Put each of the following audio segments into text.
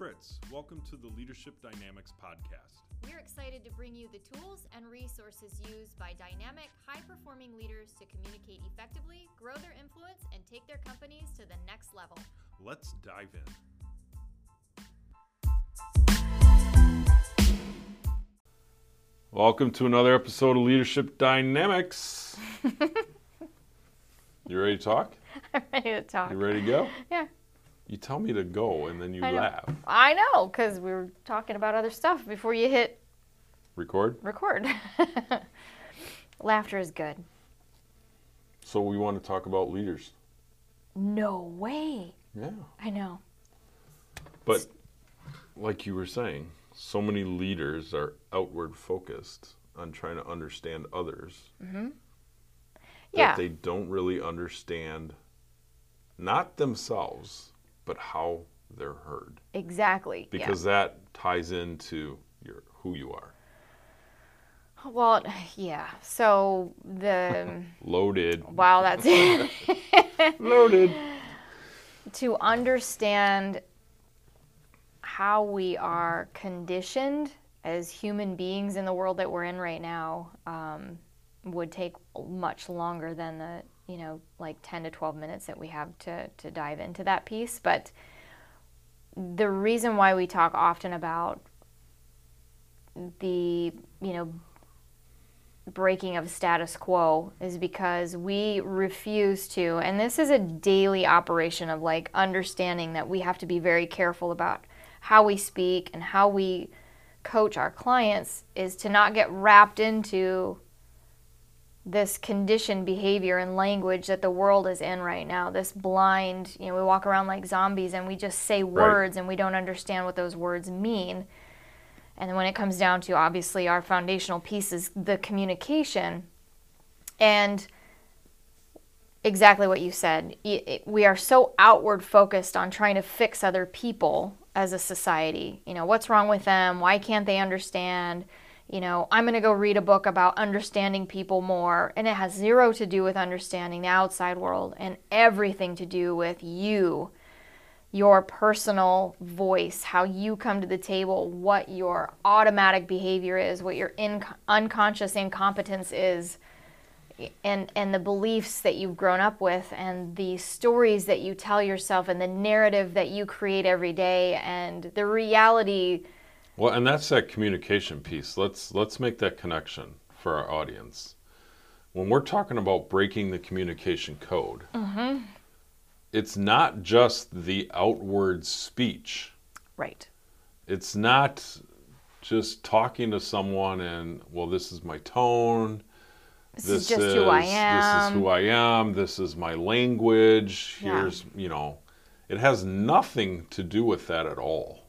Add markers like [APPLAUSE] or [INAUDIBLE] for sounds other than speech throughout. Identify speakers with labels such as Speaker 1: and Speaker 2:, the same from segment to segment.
Speaker 1: Fritz. Welcome to the Leadership Dynamics Podcast.
Speaker 2: We're excited to bring you the tools and resources used by dynamic, high performing leaders to communicate effectively, grow their influence, and take their companies to the next level.
Speaker 1: Let's dive in. Welcome to another episode of Leadership Dynamics. [LAUGHS] you ready to talk?
Speaker 2: I'm ready to talk.
Speaker 1: You ready to go? [LAUGHS]
Speaker 2: Yeah.
Speaker 1: You tell me to go and then you
Speaker 2: I know.
Speaker 1: laugh.
Speaker 2: I know, because we were talking about other stuff before you hit
Speaker 1: Record?
Speaker 2: record. [LAUGHS] Laughter is good.
Speaker 1: So we want to talk about leaders.
Speaker 2: No way.
Speaker 1: Yeah.
Speaker 2: I know.
Speaker 1: But like you were saying, so many leaders are outward focused on trying to understand others mm-hmm. that
Speaker 2: Yeah.
Speaker 1: they don't really understand not themselves, but how they're heard.
Speaker 2: exactly. yeah.
Speaker 1: Because that ties into your who you are.
Speaker 2: Well, yeah. So the
Speaker 1: Loaded.
Speaker 2: wow, that's. [LAUGHS]
Speaker 1: Loaded.
Speaker 2: to understand how we are conditioned as human beings in the world that we're in right now um, would take much longer than the you know like 10 to 12 minutes that we have to, to dive into that piece. But the reason why we talk often about the you know breaking of status quo is because we refuse to and this is a daily operation of like understanding that we have to be very careful about how we speak and how we coach our clients is to not get wrapped into this conditioned behavior and language that the world is in right now this blind you know we walk around like zombies and we just say words and we don't understand what those words mean and then when it comes down to obviously our foundational piece is the communication. And exactly what you said. We are so outward focused on trying to fix other people as a society. You know, what's wrong with them? Why can't they understand? You know, I'm going to go read a book about understanding people more. And it has zero to do with understanding the outside world and everything to do with you your personal voice, how you come to the table, what your automatic behavior is, what your in, unconscious incompetence is, and and the beliefs that you've grown up with, and the stories that you tell yourself, and the narrative that you create every day, and the reality.
Speaker 1: Well, and that's that communication piece. Let's let's make that connection for our audience. When we're talking about breaking the communication code, mm-hmm. it's not just the outward speech.
Speaker 2: Right.
Speaker 1: It's not just talking to someone and well, this is my tone.
Speaker 2: This, is just who I am.
Speaker 1: This is who I am. This is my language.
Speaker 2: Yeah.
Speaker 1: Here's you know, it has nothing to do with that at all.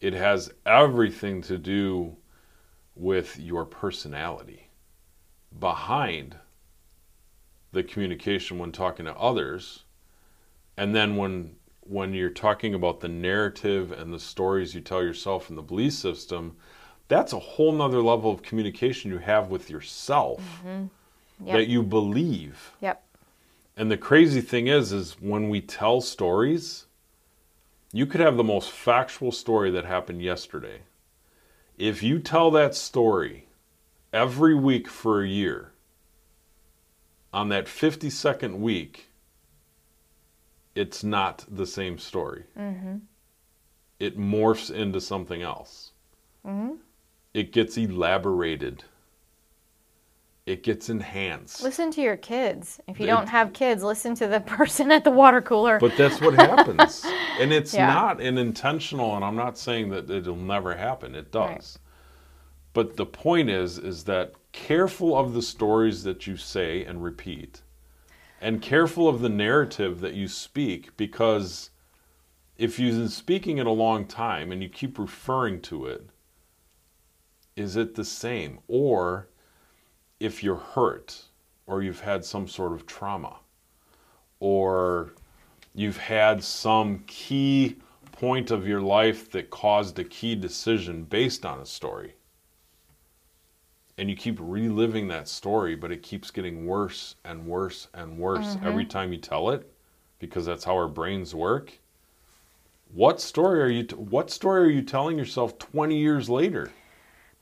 Speaker 1: It has everything to do with your personality behind the communication when talking to others and then when when you're talking about the narrative and the stories you tell yourself and the belief system that's a whole nother level of communication you have with yourself mm-hmm.
Speaker 2: Yep.
Speaker 1: that you believe
Speaker 2: Yep.
Speaker 1: and the crazy thing is is when we tell stories you could have the most factual story that happened yesterday. If you tell that story every week for a year on that 50 second week it's not the same story. Mm-hmm. It morphs into something else. Mm-hmm. It gets elaborated it gets enhanced
Speaker 2: Listen to your kids. If you
Speaker 1: They-
Speaker 2: don't have kids, listen to the [LAUGHS] person at the water cooler.
Speaker 1: But that's what happens. [LAUGHS] and it's
Speaker 2: Yeah.
Speaker 1: not an intentional and I'm not saying that it'll never happen. It does.
Speaker 2: Right.
Speaker 1: But the point is is that careful of the stories that you say and repeat and careful of the narrative that you speak because if you've been speaking it a long time and you keep referring to it, is it the same? Or if you're hurt or you've had some sort of trauma or you've had some key point of your life that caused a key decision based on a story. And you keep reliving that story, but it keeps getting worse and worse and worse mm-hmm. every time you tell it because that's how our brains work. What story are you t- what story are you telling yourself 20 years later?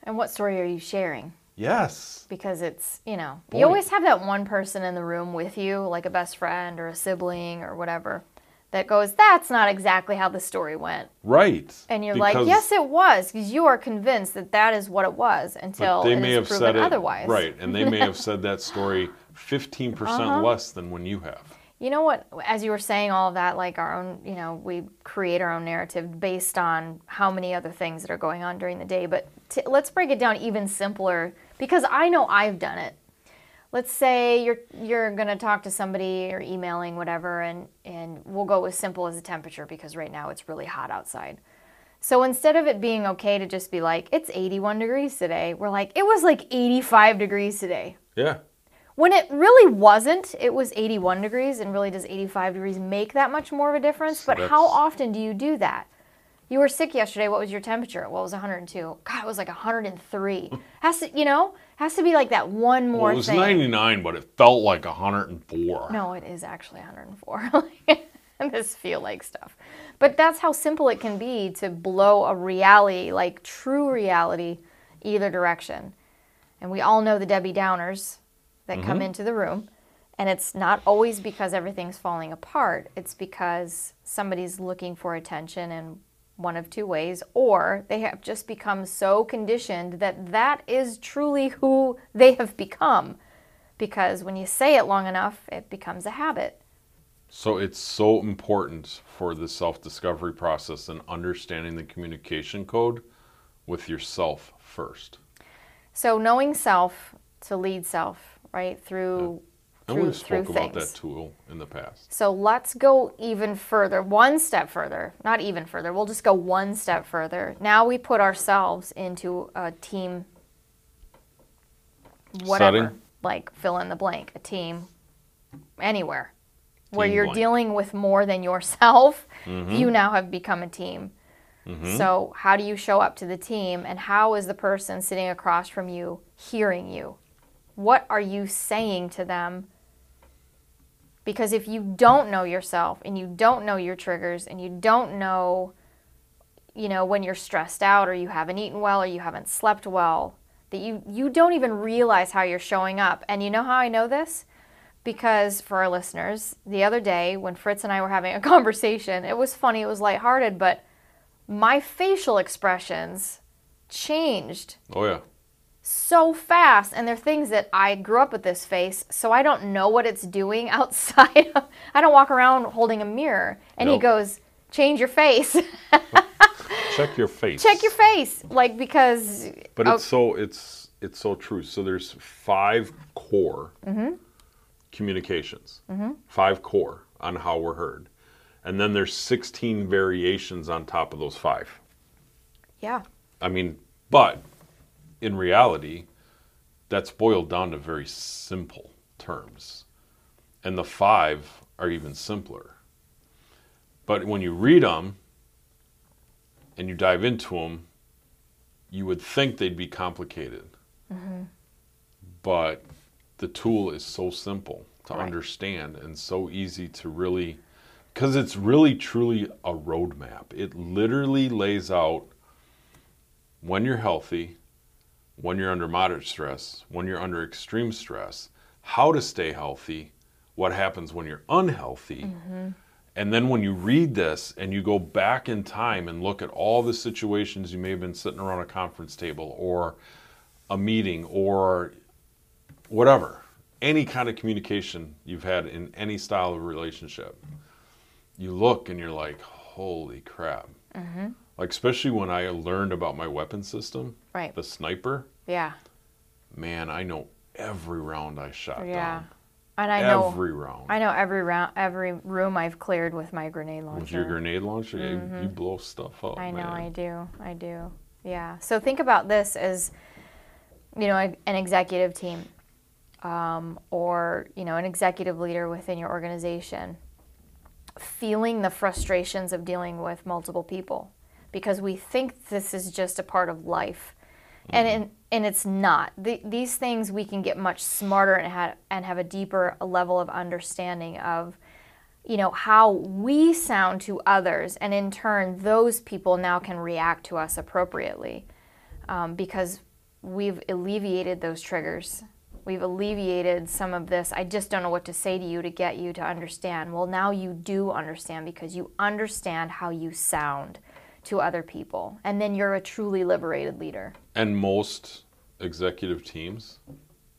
Speaker 2: And what story are you sharing?
Speaker 1: Yes.
Speaker 2: Because it's, you know,
Speaker 1: Boy.
Speaker 2: you always have that one person in the room with you, like a best friend or a sibling or whatever, that goes, that's not exactly how the story went.
Speaker 1: Right.
Speaker 2: And you're like, yes, it was, because you are convinced that that is what it was until
Speaker 1: they may have
Speaker 2: proven
Speaker 1: said it
Speaker 2: otherwise.
Speaker 1: right, and they may have [LAUGHS] said that story 15%
Speaker 2: Uh-huh.
Speaker 1: less than when you have.
Speaker 2: You know what? As you were saying all of that, like our own, you know, we create our own narrative based on how many other things that are going on during the day. But t- let's break it down even simpler because I know I've done it. Let's say you're you're gonna talk to somebody or emailing whatever, and and we'll go as simple as the temperature because right now it's really hot outside. So instead of it being okay to just be like it's 81 degrees today, we're like it was like 85 degrees today.
Speaker 1: Yeah.
Speaker 2: When it really wasn't, it was 81 degrees, and really does 85 degrees make that much more of a difference? But how often do you do that? You were sick yesterday. What was your temperature? Well, it was 102. God, it was like 103. [LAUGHS] has to, you know, has to be like that one more
Speaker 1: Well, it was
Speaker 2: thing.
Speaker 1: 99, but it felt like 104.
Speaker 2: No, it is actually 104. this [LAUGHS] feel like stuff. But that's how simple it can be to blow a reality, like true reality, either direction. And we all know the Debbie Downers that come mm-hmm. into the room. And it's not always because everything's falling apart, it's because somebody's looking for attention in one of two ways, or they have just become so conditioned that that is truly who they have become because when you say it long enough, it becomes a habit.
Speaker 1: So it's so important for the self-discovery process and understanding the communication code with yourself first.
Speaker 2: So knowing self to lead self, right through through,
Speaker 1: we've
Speaker 2: through
Speaker 1: spoke about
Speaker 2: things.
Speaker 1: that tool in the past.
Speaker 2: So let's go even further, one step further, not even further. We'll just go one step further. Now we put ourselves into a team, whatever,
Speaker 1: Setting.
Speaker 2: like fill in the blank, a team, anywhere, where you're
Speaker 1: blank.
Speaker 2: dealing with more than yourself.
Speaker 1: Mm-hmm.
Speaker 2: You now have become a team. So how do you show up to the team, and how is the person sitting across from you hearing you? What are you saying to them? Because if you don't know yourself and you don't know your triggers and you don't know, you know, when you're stressed out or you haven't eaten well or you haven't slept well, that you, you don't even realize how you're showing up. And you know how I know this? Because for our listeners, the other day when Fritz and I were having a [LAUGHS] conversation, it was funny, it was lighthearted, but my facial expressions changed
Speaker 1: Oh yeah.
Speaker 2: So fast and they're things that I grew up with this face so I don't know what it's doing [LAUGHS] outside of, I don't walk around holding a mirror and he goes change your face [LAUGHS]
Speaker 1: Check your face.
Speaker 2: check your face like because
Speaker 1: But
Speaker 2: oh,
Speaker 1: it's so it's it's so true. So there's five core
Speaker 2: Mm-hmm.
Speaker 1: communications. Five core on how we're heard. And then there's 16 variations on top of those five.
Speaker 2: yeah
Speaker 1: I mean, but in reality, that's boiled down to very simple terms. And the five are even simpler. But when you read them and you dive into them, you would think they'd be complicated. Mm-hmm. But the tool is so simple to
Speaker 2: Right.
Speaker 1: understand and so easy to really, because it's really truly a roadmap. It literally lays out when you're healthy, when you're under moderate stress, when you're under extreme stress, how to stay healthy, what happens when you're unhealthy. Mm-hmm. And then when you read this and you go back in time and look at all the situations you may have been sitting around a conference table or a meeting or whatever, any kind of communication you've had in any style of relationship, you look and you're like, holy crap. Mm-hmm. Like, especially when I learned about my weapon system,
Speaker 2: right
Speaker 1: the sniper,
Speaker 2: yeah
Speaker 1: man, I know every round I shot
Speaker 2: yeah
Speaker 1: down.
Speaker 2: and I know
Speaker 1: every round.
Speaker 2: I know every round every room I've cleared with my grenade launcher
Speaker 1: With your grenade launcher, you, you blow stuff up.
Speaker 2: I know,
Speaker 1: man.
Speaker 2: I do, I do. Yeah. So think about this as, you know, a- an executive team, um, or you know, an executive leader within your organization, feeling the frustrations of dealing with multiple people, because we think this is just a part of life, and in, and it's not. The, these things we can get much smarter and have and have a deeper level of understanding of you know, how we sound to others, and in turn, those people now can react to us appropriately um, because we've alleviated those triggers. We've alleviated some of this. I just don't know what to say to you to get you to understand. Well, now you do understand because you understand how you sound to other people. And then you're a truly liberated leader.
Speaker 1: And most executive teams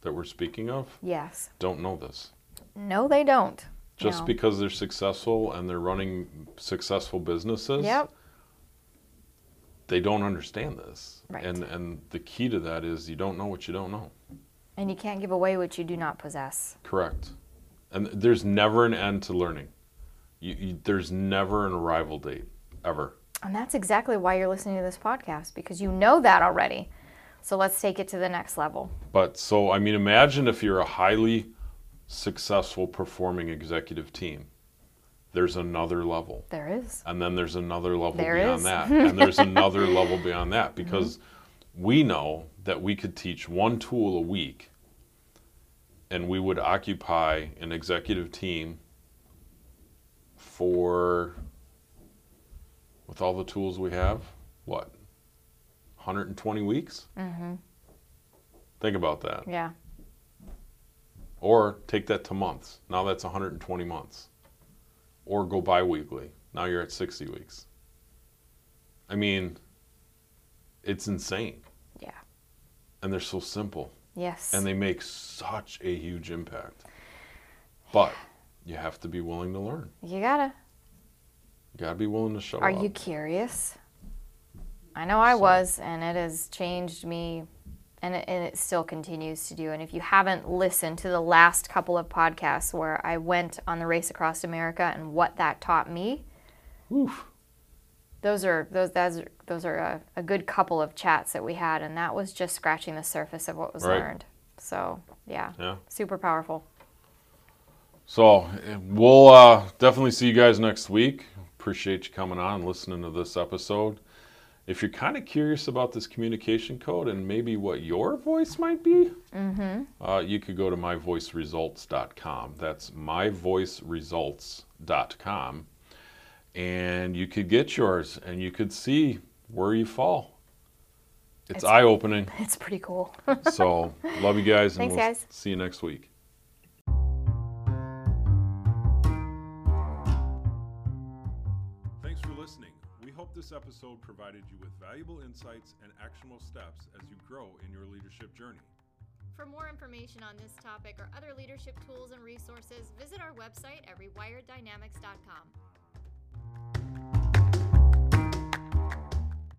Speaker 1: that we're speaking of
Speaker 2: Yes.
Speaker 1: don't know this.
Speaker 2: No, they don't.
Speaker 1: Just
Speaker 2: No.
Speaker 1: because they're successful and they're running successful businesses,
Speaker 2: Yep.
Speaker 1: they don't understand this.
Speaker 2: Right.
Speaker 1: And and the key to that is you don't know what you don't know.
Speaker 2: And you can't give away what you do not possess.
Speaker 1: Correct. And there's never an end to learning. You, you, there's never an arrival date, ever.
Speaker 2: And that's exactly why you're listening to this podcast because you know that already. So let's take it to the next level.
Speaker 1: But so, I mean, imagine if you're a highly successful performing executive team. There's another level.
Speaker 2: There is.
Speaker 1: And then there's another level
Speaker 2: There
Speaker 1: beyond
Speaker 2: is.
Speaker 1: that. [LAUGHS] And there's another level beyond that mm-hmm. because we know that we could teach one tool a week and we would occupy an executive team for, with all the tools we have, what, 120 weeks? Mm-hmm. Think about that.
Speaker 2: Yeah.
Speaker 1: Or take that to months. Now that's 120 months. Or go bi weekly. Now you're at 60 weeks. I mean, it's insane.
Speaker 2: Yeah.
Speaker 1: And they're so simple.
Speaker 2: Yes.
Speaker 1: And they make such a huge impact. But you have to be willing to learn.
Speaker 2: you gotta.
Speaker 1: You gotta be willing to show up.
Speaker 2: Are
Speaker 1: up.
Speaker 2: you curious? I know I
Speaker 1: So-
Speaker 2: was, and it has changed me, and it, and it still continues to do. And if you haven't listened to the last couple of podcasts where I went on the race across America and what that taught me,
Speaker 1: Oof.
Speaker 2: those are those those those are a, a good couple of chats that we had, and that was just scratching the surface of what was
Speaker 1: Right.
Speaker 2: learned. So yeah,
Speaker 1: Yeah.
Speaker 2: super powerful.
Speaker 1: So we'll uh, definitely see you guys next week. Appreciate you coming on and listening to this episode. If you're kind of curious about this communication code and maybe what your voice might be, uh, you could go to myvoiceresults.com. That's myvoiceresults.com. And you could get yours and you could see where you fall. It's,
Speaker 2: It's-
Speaker 1: eye opening. [LAUGHS]
Speaker 2: It's pretty cool.
Speaker 1: So, love you guys, [LAUGHS] and
Speaker 2: Thanks,
Speaker 1: we'll
Speaker 2: guys.
Speaker 1: see you next week. This episode provided you with valuable insights and actionable steps as you grow in your leadership journey.
Speaker 2: For more information on this topic or other leadership tools and resources, visit our website at rewireddynamics.com.